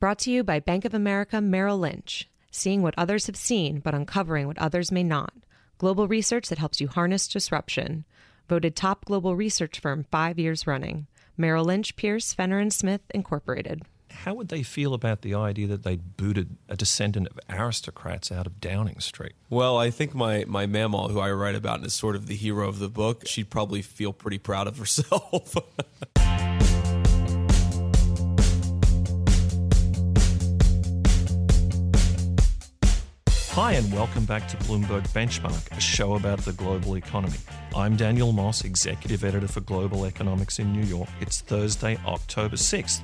Brought to you by Bank of America Merrill Lynch. Seeing what others have seen, but uncovering what others may not. Global research that helps you harness disruption. Voted top global research firm five years running. Merrill Lynch, Pierce, Fenner and Smith, Incorporated. How would they feel about the idea that they booted a descendant of aristocrats out of Downing Street? Well, I think my, my mamaw, who I write about and is sort of the hero of the book, she'd probably feel pretty proud of herself. Hi, and welcome back to Bloomberg Benchmark, a show about the global economy. I'm Daniel Moss, Executive Editor for Global Economics in New York. It's Thursday, October 6th.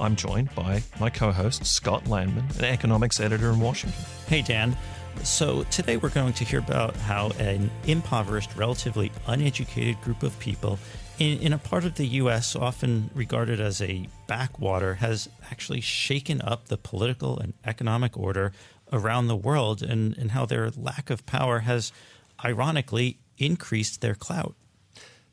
I'm joined by my co host, Scott Lanman, an economics editor in Washington. Hey, Dan. So, today we're going to hear about how an impoverished, relatively uneducated group of people in, in, a part of the U.S. often regarded as a backwater has actually shaken up the political and economic order around the world and, and how their lack of power has ironically increased their clout.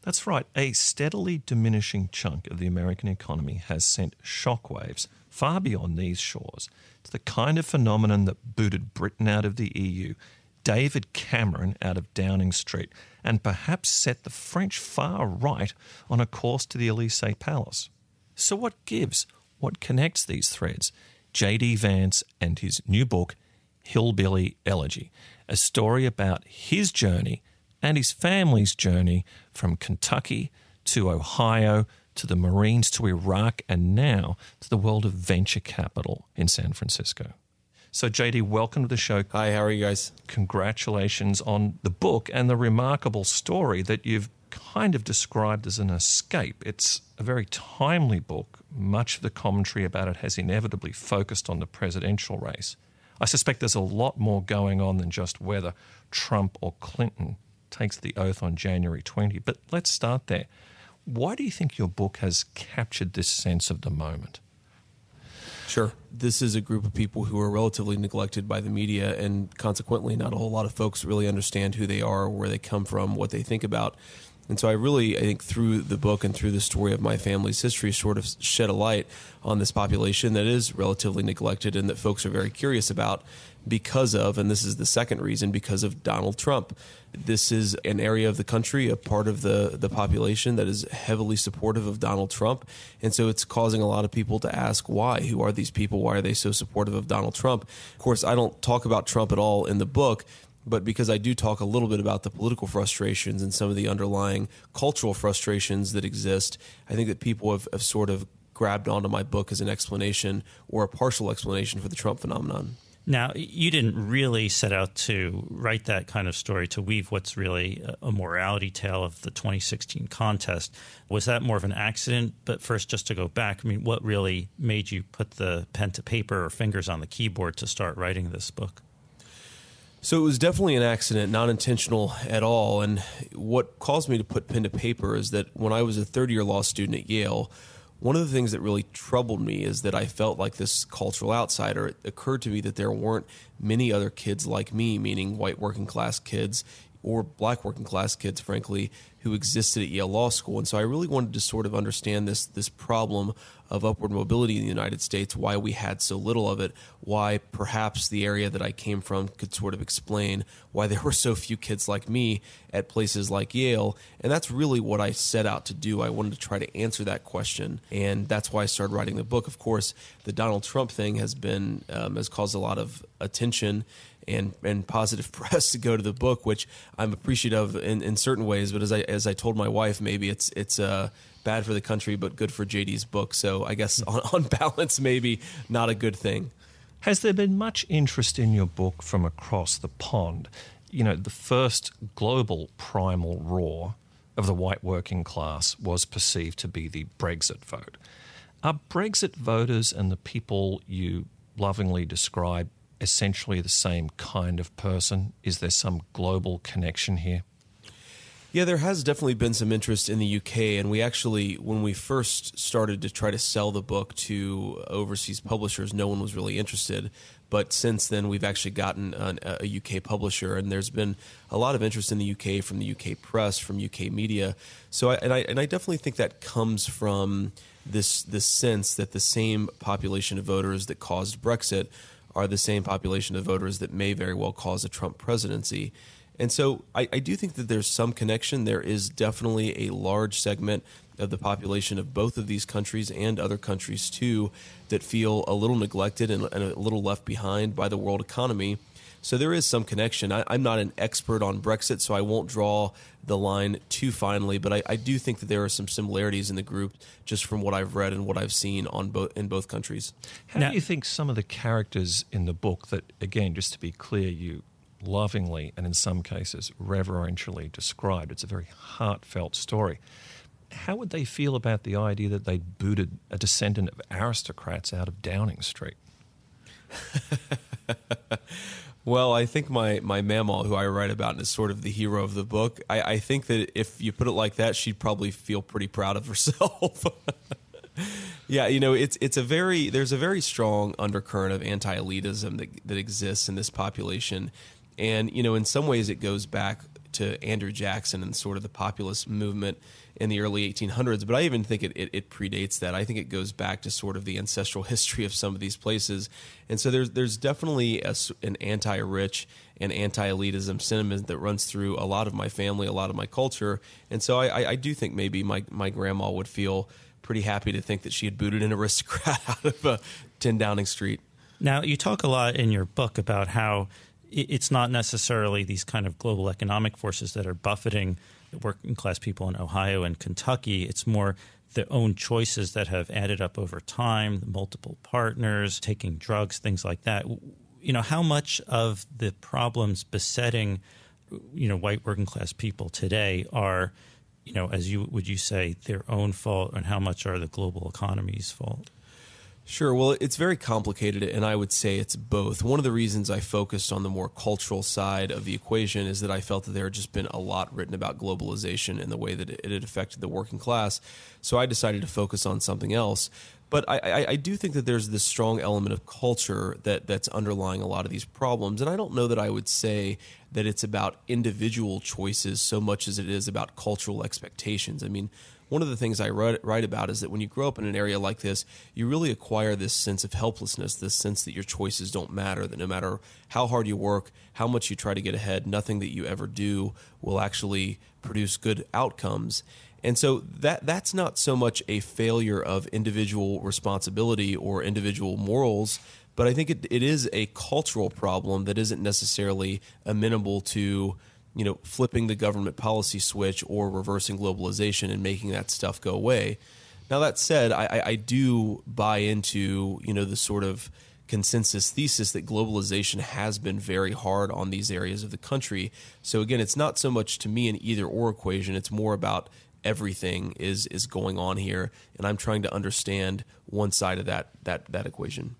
That's right. A steadily diminishing chunk of the American economy has sent shockwaves far beyond these shores to the kind of phenomenon that booted Britain out of the EU, David Cameron out of Downing Street, and perhaps set the French far right on a course to the Elysee Palace. So, what gives? What connects these threads? J.D. Vance and his new book, Hillbilly Elegy, a story about his journey and his family's journey from Kentucky to Ohio to the Marines to Iraq and now to the world of venture capital in San Francisco. So, JD, welcome to the show. Hi, how are you guys? Congratulations on the book and the remarkable story that you've kind of described as an escape. It's a very timely book. Much of the commentary about it has inevitably focused on the presidential race. I suspect there's a lot more going on than just whether Trump or Clinton takes the oath on January 20. But let's start there. Why do you think your book has captured this sense of the moment? Sure. This is a group of people who are relatively neglected by the media, and consequently, not a whole lot of folks really understand who they are, where they come from, what they think about. And so I really, I think through the book and through the story of my family's history, sort of shed a light on this population that is relatively neglected and that folks are very curious about because of, and this is the second reason, because of Donald Trump. This is an area of the country, a part of the, the population that is heavily supportive of Donald Trump. And so it's causing a lot of people to ask why? Who are these people? Why are they so supportive of Donald Trump? Of course, I don't talk about Trump at all in the book but because I do talk a little bit about the political frustrations and some of the underlying cultural frustrations that exist, I think that people have, have sort of grabbed onto my book as an explanation or a partial explanation for the Trump phenomenon. Now, you didn't really set out to write that kind of story to weave what's really a morality tale of the 2016 contest. Was that more of an accident? But first, just to go back, I mean, what really made you put the pen to paper or fingers on the keyboard to start writing this book? So it was definitely an accident, not intentional at all. And what caused me to put pen to paper is that when I was a third year law student at Yale, one of the things that really troubled me is that I felt like this cultural outsider. It occurred to me that there weren't many other kids like me, meaning white working class kids or black working class kids, frankly, who existed at Yale Law School. And so I really wanted to sort of understand this this problem of upward mobility in the United States, why we had so little of it, why perhaps the area that I came from could sort of explain why there were so few kids like me at places like Yale. And that's really what I set out to do. I wanted to try to answer that question. And that's why I started writing the book. Of course, the Donald Trump thing has been, um, has caused a lot of attention and and positive press to go to the book, which I'm appreciative in, in certain ways. But as I as I told my wife, maybe it's it's uh, bad for the country, but good for JD's book. So I guess on, on balance, maybe not a good thing. Has there been much interest in your book from across the pond? You know, the first global primal roar of the white working class was perceived to be the Brexit vote. Are Brexit voters and the people you lovingly describe essentially the same kind of person? Is there some global connection here? Yeah, there has definitely been some interest in the UK, and we actually, when we first started to try to sell the book to overseas publishers, no one was really interested. But since then, we've actually gotten an, a UK publisher, and there's been a lot of interest in the UK from the UK press, from UK media. So, I, and I and I definitely think that comes from this this sense that the same population of voters that caused Brexit are the same population of voters that may very well cause a Trump presidency. And so I, I, do think that there's some connection. There is definitely a large segment of the population of both of these countries and other countries too that feel a little neglected and, and a little left behind by the world economy. So there is some connection. I, am not an expert on Brexit, so I won't draw the line too finely, but I, I, do think that there are some similarities in the group just from what I've read and what I've seen on both in both countries. How now, do you think some of the characters in the book that, again, just to be clear, you lovingly and in some cases reverentially described. It's a very heartfelt story. How would they feel about the idea that they'd booted a descendant of aristocrats out of Downing Street? well, I think my, my mamaw, who I write about, and is sort of the hero of the book. I, I think that if you put it like that, she'd probably feel pretty proud of herself. yeah, you know, it's it's a very there's a very strong undercurrent of anti-elitism that that exists in this population, and, you know, in some ways it goes back to Andrew Jackson and sort of the populist movement in the early 1800s, but I even think it, it, it, predates that. I think it goes back to sort of the ancestral history of some of these places. And so there's, there's definitely a, an anti rich and anti elitism sentiment that runs through a lot of my family, a lot of my culture. And so I, I do think maybe my, my grandma would feel pretty happy to think that she had booted an aristocrat out of uh, 10 Downing Street. Now, you talk a lot in your book about how it's not necessarily these kind of global economic forces that are buffeting the working class people in Ohio and Kentucky. It's more their own choices that have added up over time, multiple partners, taking drugs, things like that. You know, how much of the problems besetting, you know, white working class people today are, you know, as you would you say, their own fault, and how much are the global economy's fault? Sure. Well, it's very complicated, and I would say it's both. One of the reasons I focused on the more cultural side of the equation is that I felt that there had just been a lot written about globalization and the way that it had affected the working class. So I decided to focus on something else. But I, I, I do think that there's this strong element of culture that, that's underlying a lot of these problems. And I don't know that I would say that it's about individual choices so much as it is about cultural expectations. I mean, one of the things I write, write about is that when you grow up in an area like this, you really acquire this sense of helplessness, this sense that your choices don't matter, that no matter how hard you work, how much you try to get ahead, nothing that you ever do will actually produce good outcomes. And so that that's not so much a failure of individual responsibility or individual morals, but I think it, it is a cultural problem that isn't necessarily amenable to you know, flipping the government policy switch or reversing globalization and making that stuff go away. Now that said, I, I do buy into you know the sort of consensus thesis that globalization has been very hard on these areas of the country. So again, it's not so much to me an either or equation. It's more about everything is is going on here, and I'm trying to understand one side of that that that equation.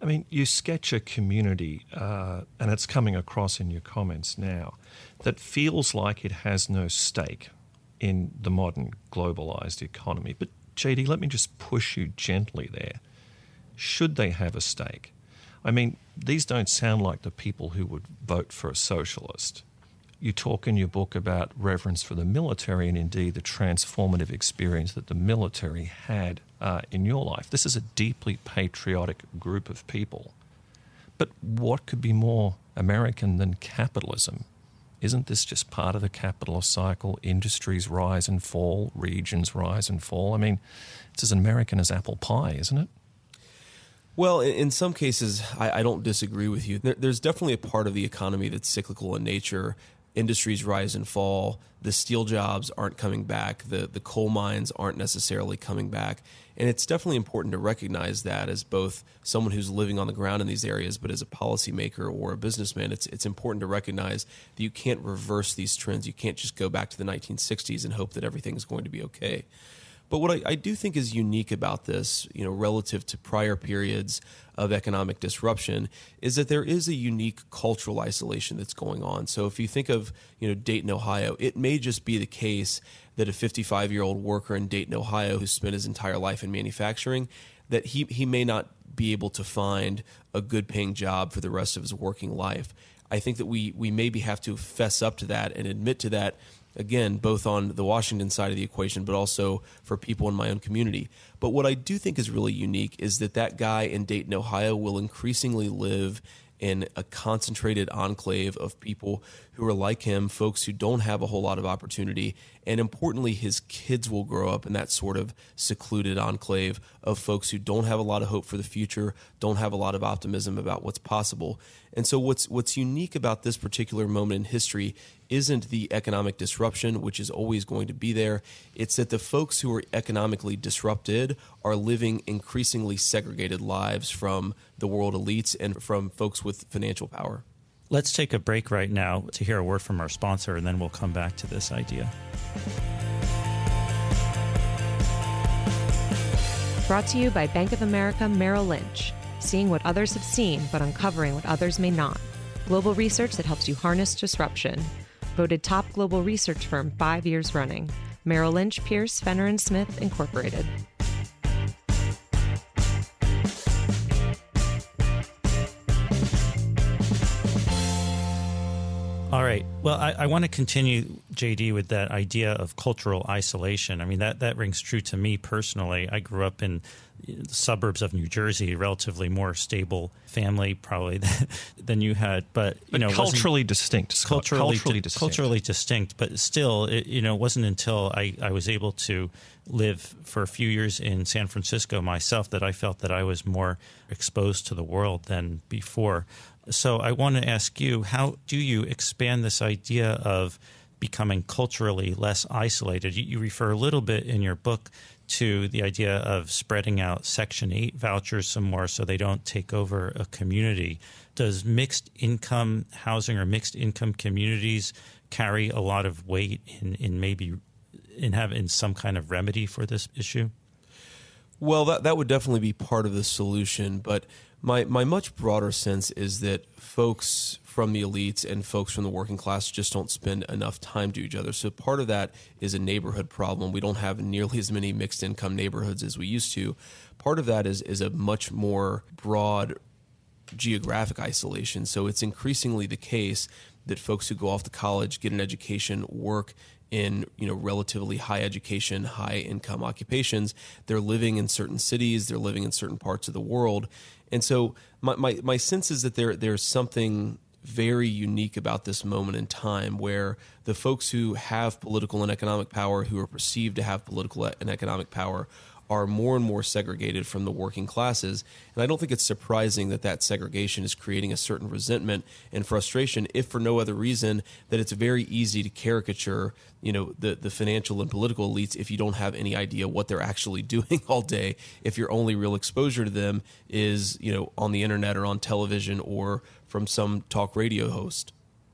I mean, you sketch a community, uh, and it's coming across in your comments now, that feels like it has no stake in the modern globalized economy. But, JD, let me just push you gently there. Should they have a stake? I mean, these don't sound like the people who would vote for a socialist. You talk in your book about reverence for the military and indeed the transformative experience that the military had uh, in your life. This is a deeply patriotic group of people. But what could be more American than capitalism? Isn't this just part of the capitalist cycle? Industries rise and fall, regions rise and fall. I mean, it's as American as apple pie, isn't it? Well, in some cases, I, don't disagree with you. there's definitely a part of the economy that's cyclical in nature industries rise and fall. The steel jobs aren't coming back. The the coal mines aren't necessarily coming back. And it's definitely important to recognize that as both someone who's living on the ground in these areas, but as a policymaker or a businessman, it's it's important to recognize that you can't reverse these trends. You can't just go back to the 1960s and hope that everything's going to be okay. But what I, I do think is unique about this, you know, relative to prior periods of economic disruption, is that there is a unique cultural isolation that's going on. So if you think of, you know, Dayton, Ohio, it may just be the case that a 55 year old worker in Dayton, Ohio, who spent his entire life in manufacturing, that he, he may not be able to find a good paying job for the rest of his working life. I think that we, we maybe have to fess up to that and admit to that again, both on the Washington side of the equation, but also for people in my own community. But what I do think is really unique is that that guy in Dayton, Ohio will increasingly live in a concentrated enclave of people who are like him, folks who don't have a whole lot of opportunity. And importantly, his kids will grow up in that sort of secluded enclave of folks who don't have a lot of hope for the future, don't have a lot of optimism about what's possible. And so, what's, what's unique about this particular moment in history isn't the economic disruption, which is always going to be there. It's that the folks who are economically disrupted are living increasingly segregated lives from the world elites and from folks with financial power. Let's take a break right now to hear a word from our sponsor, and then we'll come back to this idea. Brought to you by Bank of America Merrill Lynch. Seeing what others have seen, but uncovering what others may not. Global research that helps you harness disruption. Voted top global research firm five years running. Merrill Lynch, Pierce, Fenner and Smith, Incorporated. Well, I, I, want to continue, JD, with that idea of cultural isolation. I mean, that, that rings true to me personally. I grew up in the suburbs of New Jersey, relatively more stable family, probably than, than you had. But you but know, culturally distinct. Scott. Culturally, culturally di- distinct. Culturally distinct, but still, it, you know, it wasn't until I, I was able to live for a few years in San Francisco myself that I felt that I was more exposed to the world than before. So I want to ask you, how do you expand this idea of becoming culturally less isolated? You, refer a little bit in your book to the idea of spreading out Section 8 vouchers some more so they don't take over a community. Does mixed income housing or mixed income communities carry a lot of weight in, in maybe in having some kind of remedy for this issue? Well, that, that would definitely be part of the solution, but my, my much broader sense is that folks from the elites and folks from the working class just don't spend enough time to each other. So part of that is a neighborhood problem. We don't have nearly as many mixed income neighborhoods as we used to. Part of that is is a much more broad geographic isolation. So it's increasingly the case that folks who go off to college, get an education, work in you know relatively high education, high income occupations. They're living in certain cities. They're living in certain parts of the world, and so my my, my sense is that there there's something very unique about this moment in time where the folks who have political and economic power, who are perceived to have political and economic power, are more and more segregated from the working classes. And I don't think it's surprising that that segregation is creating a certain resentment and frustration, if for no other reason that it's very easy to caricature, you know, the, the financial and political elites if you don't have any idea what they're actually doing all day. If your only real exposure to them is, you know, on the internet or on television or from some talk radio host.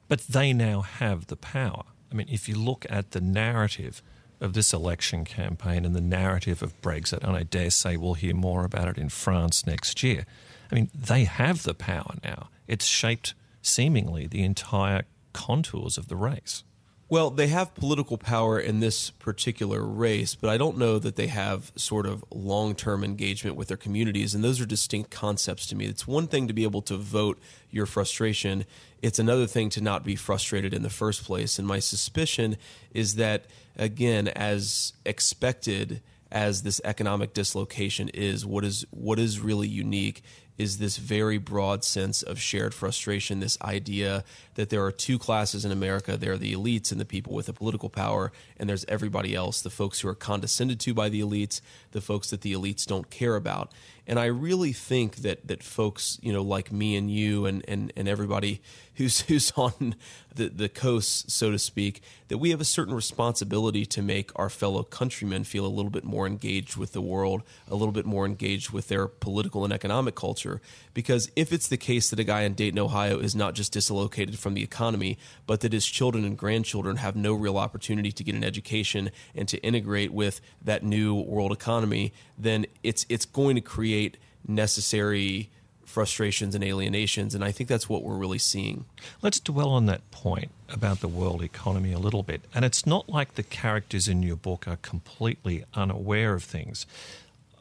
But they now have the power. I mean, if you look at the narrative of this election campaign and the narrative of Brexit, and I dare say we'll hear more about it in France next year. I mean, they have the power now. It's shaped seemingly the entire contours of the race. Well, they have political power in this particular race, but I don't know that they have sort of long term engagement with their communities. And those are distinct concepts to me. It's one thing to be able to vote your frustration, it's another thing to not be frustrated in the first place. And my suspicion is that, again, as expected, as this economic dislocation is, what is what is really unique is this very broad sense of shared frustration, this idea that there are two classes in America. There are the elites and the people with the political power, and there's everybody else, the folks who are condescended to by the elites, the folks that the elites don't care about. And I really think that that folks, you know, like me and you and and, and everybody who's who's on the, the coast, so to speak, that we have a certain responsibility to make our fellow countrymen feel a little bit more engaged with the world, a little bit more engaged with their political and economic culture. Because if it's the case that a guy in Dayton, Ohio is not just dislocated from the economy, but that his children and grandchildren have no real opportunity to get an education and to integrate with that new world economy, then it's it's going to create necessary frustrations and alienations. And I think that's what we're really seeing. Let's dwell on that point about the world economy a little bit. And it's not like the characters in your book are completely unaware of things.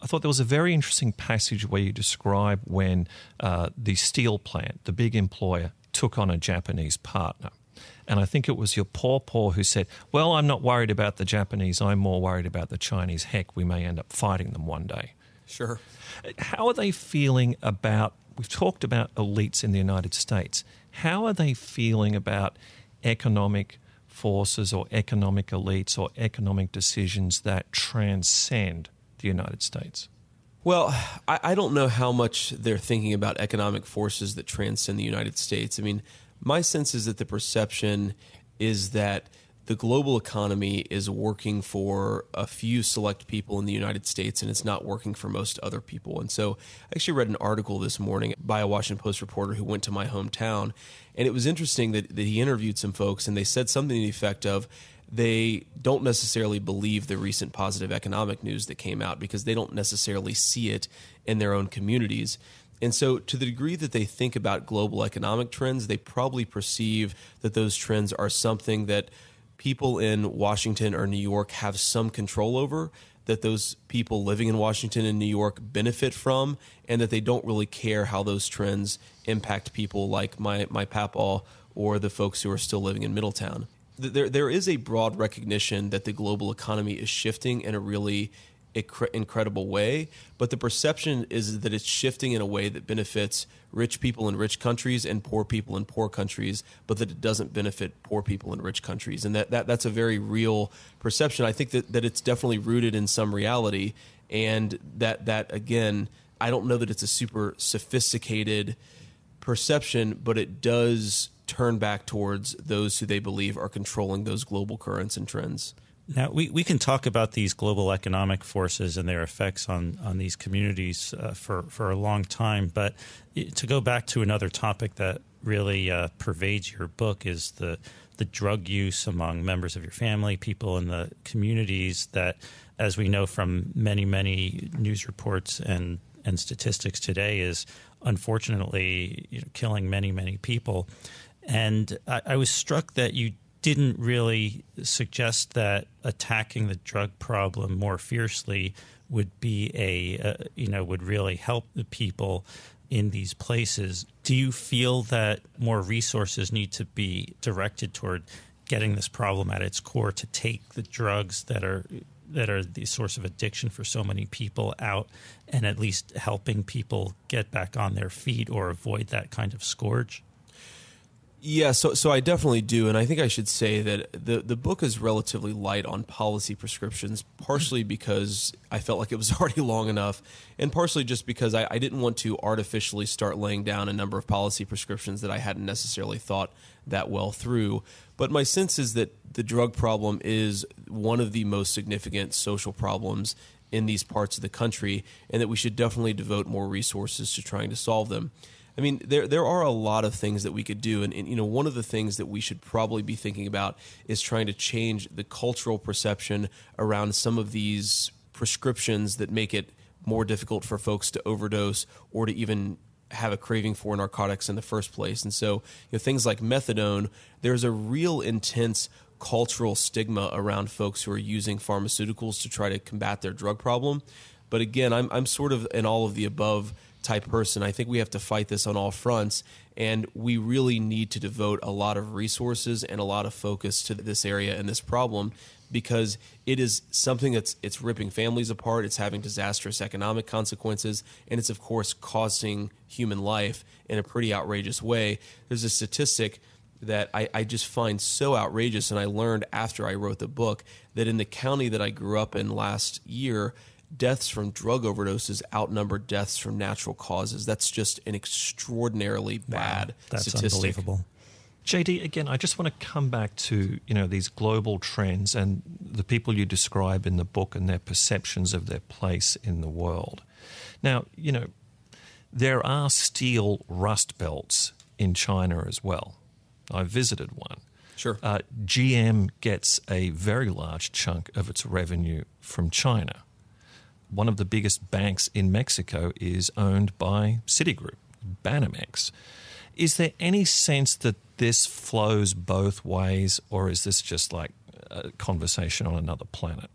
I thought there was a very interesting passage where you describe when uh, the steel plant, the big employer, took on a Japanese partner. And I think it was your Papaw who said, Well, I'm not worried about the Japanese, I'm more worried about the Chinese. Heck, we may end up fighting them one day. Sure. How are they feeling about? We've talked about elites in the United States. How are they feeling about economic forces or economic elites or economic decisions that transcend the United States? Well, I, I, don't know how much they're thinking about economic forces that transcend the United States. I mean, my sense is that the perception is that the global economy is working for a few select people in the United States and it's not working for most other people. And so I actually read an article this morning by a Washington Post reporter who went to my hometown. And it was interesting that, that he interviewed some folks and they said something to the effect of, they don't necessarily believe the recent positive economic news that came out because they don't necessarily see it in their own communities. And so, to the degree that they think about global economic trends, they probably perceive that those trends are something that people in Washington or New York have some control over, that those people living in Washington and New York benefit from, and that they don't really care how those trends impact people like my, my papaw or the folks who are still living in Middletown. There, there is a broad recognition that the global economy is shifting in a really incredible way, but the perception is that it's shifting in a way that benefits rich people in rich countries and poor people in poor countries, but that it doesn't benefit poor people in rich countries. And that, that that's a very real perception. I think that, that it's definitely rooted in some reality, and that that again, I don't know that it's a super sophisticated perception, but it does turn back towards those who they believe are controlling those global currents and trends. Now, we, we can talk about these global economic forces and their effects on, on these communities uh, for, for a long time. But to go back to another topic that really uh, pervades your book is the, the drug use among members of your family, people in the communities that, as we know from many, many news reports and, and statistics today, is unfortunately you know, killing many, many people. And I, I was struck that you didn't really suggest that attacking the drug problem more fiercely would be a uh, you know would really help the people in these places. Do you feel that more resources need to be directed toward getting this problem at its core to take the drugs that are that are the source of addiction for so many people out and at least helping people get back on their feet or avoid that kind of scourge? Yeah, so so I definitely do, and I think I should say that the the book is relatively light on policy prescriptions, partially because I felt like it was already long enough, and partially just because I, I didn't want to artificially start laying down a number of policy prescriptions that I hadn't necessarily thought that well through. But my sense is that the drug problem is one of the most significant social problems in these parts of the country, and that we should definitely devote more resources to trying to solve them. I mean, there there are a lot of things that we could do, and, and, you know, one of the things that we should probably be thinking about is trying to change the cultural perception around some of these prescriptions that make it more difficult for folks to overdose or to even have a craving for narcotics in the first place. And so, you know, things like methadone, there's a real intense cultural stigma around folks who are using pharmaceuticals to try to combat their drug problem. But again, I'm I'm sort of in all of the above type person. I think we have to fight this on all fronts, and we really need to devote a lot of resources and a lot of focus to this area and this problem because it is something that's it's ripping families apart, it's having disastrous economic consequences, and it's of course costing human life in a pretty outrageous way. There's a statistic that I, I just find so outrageous, and I learned after I wrote the book that in the county that I grew up in last year, deaths from drug overdoses outnumber deaths from natural causes. That's just an extraordinarily bad That's statistic. unbelievable. JD, again, I just want to come back to you know these global trends and the people you describe in the book and their perceptions of their place in the world. Now, you know, there are steel rust belts in China as well. I visited one. Sure. Uh, GM gets a very large chunk of its revenue from China. One of the biggest banks in Mexico is owned by Citigroup, Banamex. Is there any sense that this flows both ways, or is this just like a conversation on another planet?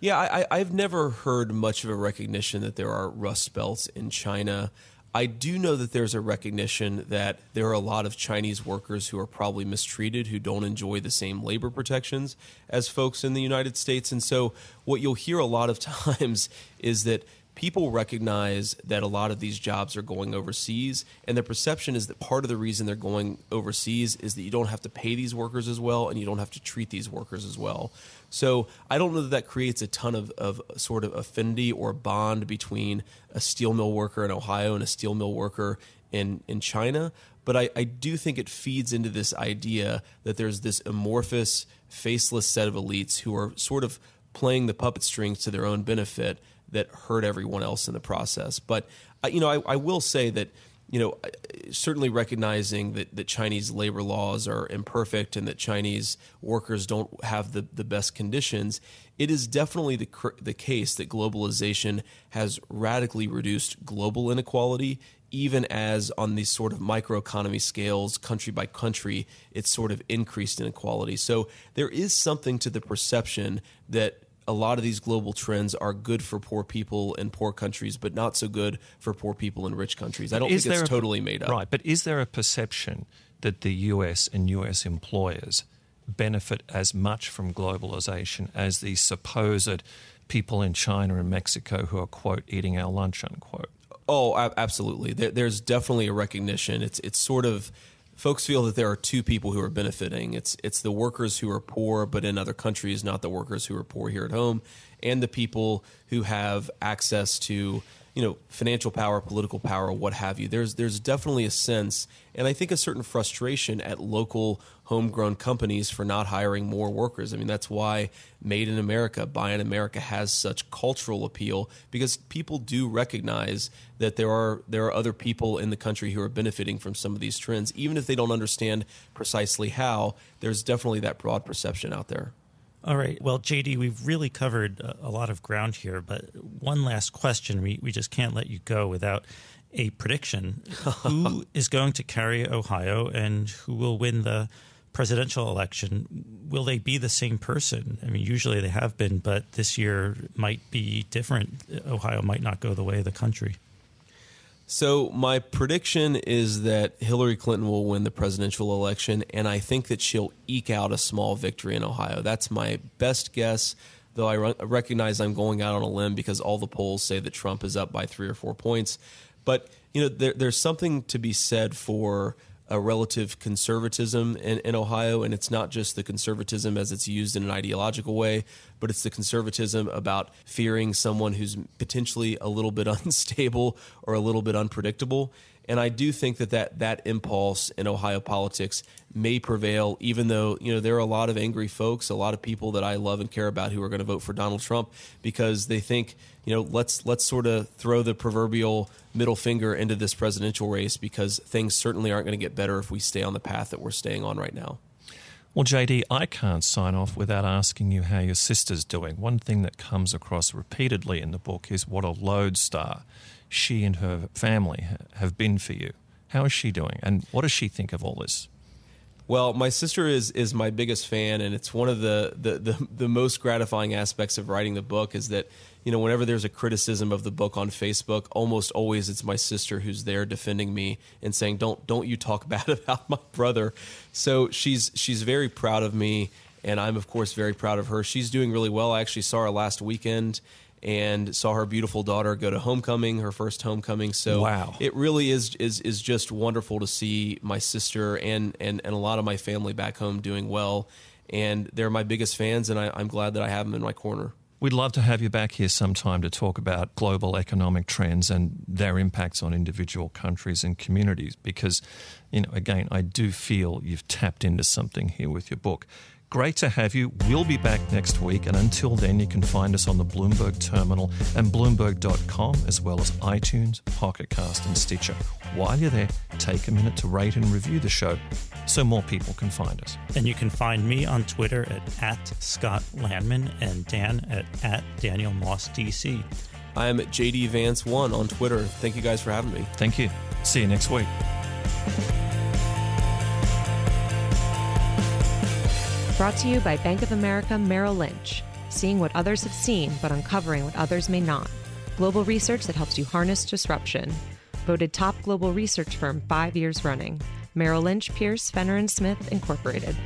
Yeah, I, I've never heard much of a recognition that there are rust belts in China. I do know that there's a recognition that there are a lot of Chinese workers who are probably mistreated, who don't enjoy the same labor protections as folks in the United States. And so, what you'll hear a lot of times is that people recognize that a lot of these jobs are going overseas, and the perception is that part of the reason they're going overseas is that you don't have to pay these workers as well and you don't have to treat these workers as well. So I don't know that that creates a ton of, of sort of affinity or bond between a steel mill worker in Ohio and a steel mill worker in, in China. But I, I do think it feeds into this idea that there's this amorphous, faceless set of elites who are sort of playing the puppet strings to their own benefit that hurt everyone else in the process. But uh, you know, I, I will say that you know, uh, certainly recognizing that, that Chinese labor laws are imperfect and that Chinese workers don't have the, the best conditions, it is definitely the, the case that globalization has radically reduced global inequality, even as on these sort of microeconomy scales, country by country, it's sort of increased inequality. So there is something to the perception that a lot of these global trends are good for poor people in poor countries, but not so good for poor people in rich countries. I don't is think it's a, totally made up. Right, but is there a perception that the US and US employers benefit as much from globalization as the supposed people in China and Mexico who are, quote, eating our lunch, unquote? Oh, absolutely. there's definitely a recognition. It's it's sort of folks feel that there are two people who are benefiting. It's it's the workers who are poor but in other countries, not the workers who are poor here at home, and the people who have access to you know financial power, political power, what have you. There's there's definitely a sense, and I think a certain frustration at local homegrown companies for not hiring more workers. I mean that's why Made in America, Buy in America has such cultural appeal because people do recognize that there are there are other people in the country who are benefiting from some of these trends, even if they don't understand precisely how. There's definitely that broad perception out there. All right. Well, JD, we've really covered a lot of ground here, but one last question. We, we just can't let you go without a prediction. who is going to carry Ohio and who will win the presidential election? Will they be the same person? I mean, usually they have been, but this year might be different. Ohio might not go the way of the country. So my prediction is that Hillary Clinton will win the presidential election, and I think that she'll eke out a small victory in Ohio. That's my best guess. Though I recognize I'm going out on a limb because all the polls say that Trump is up by three or four points. But you know, there, there's something to be said for a relative conservatism in, in, Ohio, and it's not just the conservatism as it's used in an ideological way, but it's the conservatism about fearing someone who's potentially a little bit unstable or a little bit unpredictable. And I do think that, that that impulse in Ohio politics may prevail, even though you know there are a lot of angry folks, a lot of people that I love and care about who are going to vote for Donald Trump because they think you know let's let's sort of throw the proverbial middle finger into this presidential race because things certainly aren't going to get better if we stay on the path that we're staying on right now. Well, JD, I can't sign off without asking you how your sister's doing. One thing that comes across repeatedly in the book is what a lodestar she and her family have been for you. How is she doing, and what does she think of all this? Well, my sister is is my biggest fan, and it's one of the, the the, the most gratifying aspects of writing the book is that you know whenever there's a criticism of the book on Facebook, almost always it's my sister who's there defending me and saying don't don't you talk bad about my brother. So she's she's very proud of me, and I'm of course very proud of her. She's doing really well. I actually saw her last weekend, and saw her beautiful daughter go to homecoming, her first homecoming. So wow. it really is is is just wonderful to see my sister and and and a lot of my family back home doing well. And they're my biggest fans, and I, I'm glad that I have them in my corner. We'd love to have you back here sometime to talk about global economic trends and their impacts on individual countries and communities because, you know, again, I do feel you've tapped into something here with your book. Great to have you. We'll be back next week. And until then, you can find us on the Bloomberg Terminal and Bloomberg.com, as well as iTunes, Pocketcast, and Stitcher. While you're there, take a minute to rate and review the show so more people can find us. And you can find me on Twitter at, at Scott Lanman and Dan at, at Daniel Moss DC. I am at JD Vance1 on Twitter. Thank you guys for having me. Thank you. See you next week. Brought to you by Bank of America Merrill Lynch. Seeing what others have seen, but uncovering what others may not. Global research that helps you harness disruption. Voted top global research firm five years running. Merrill Lynch, Pierce, Fenner and Smith, Incorporated.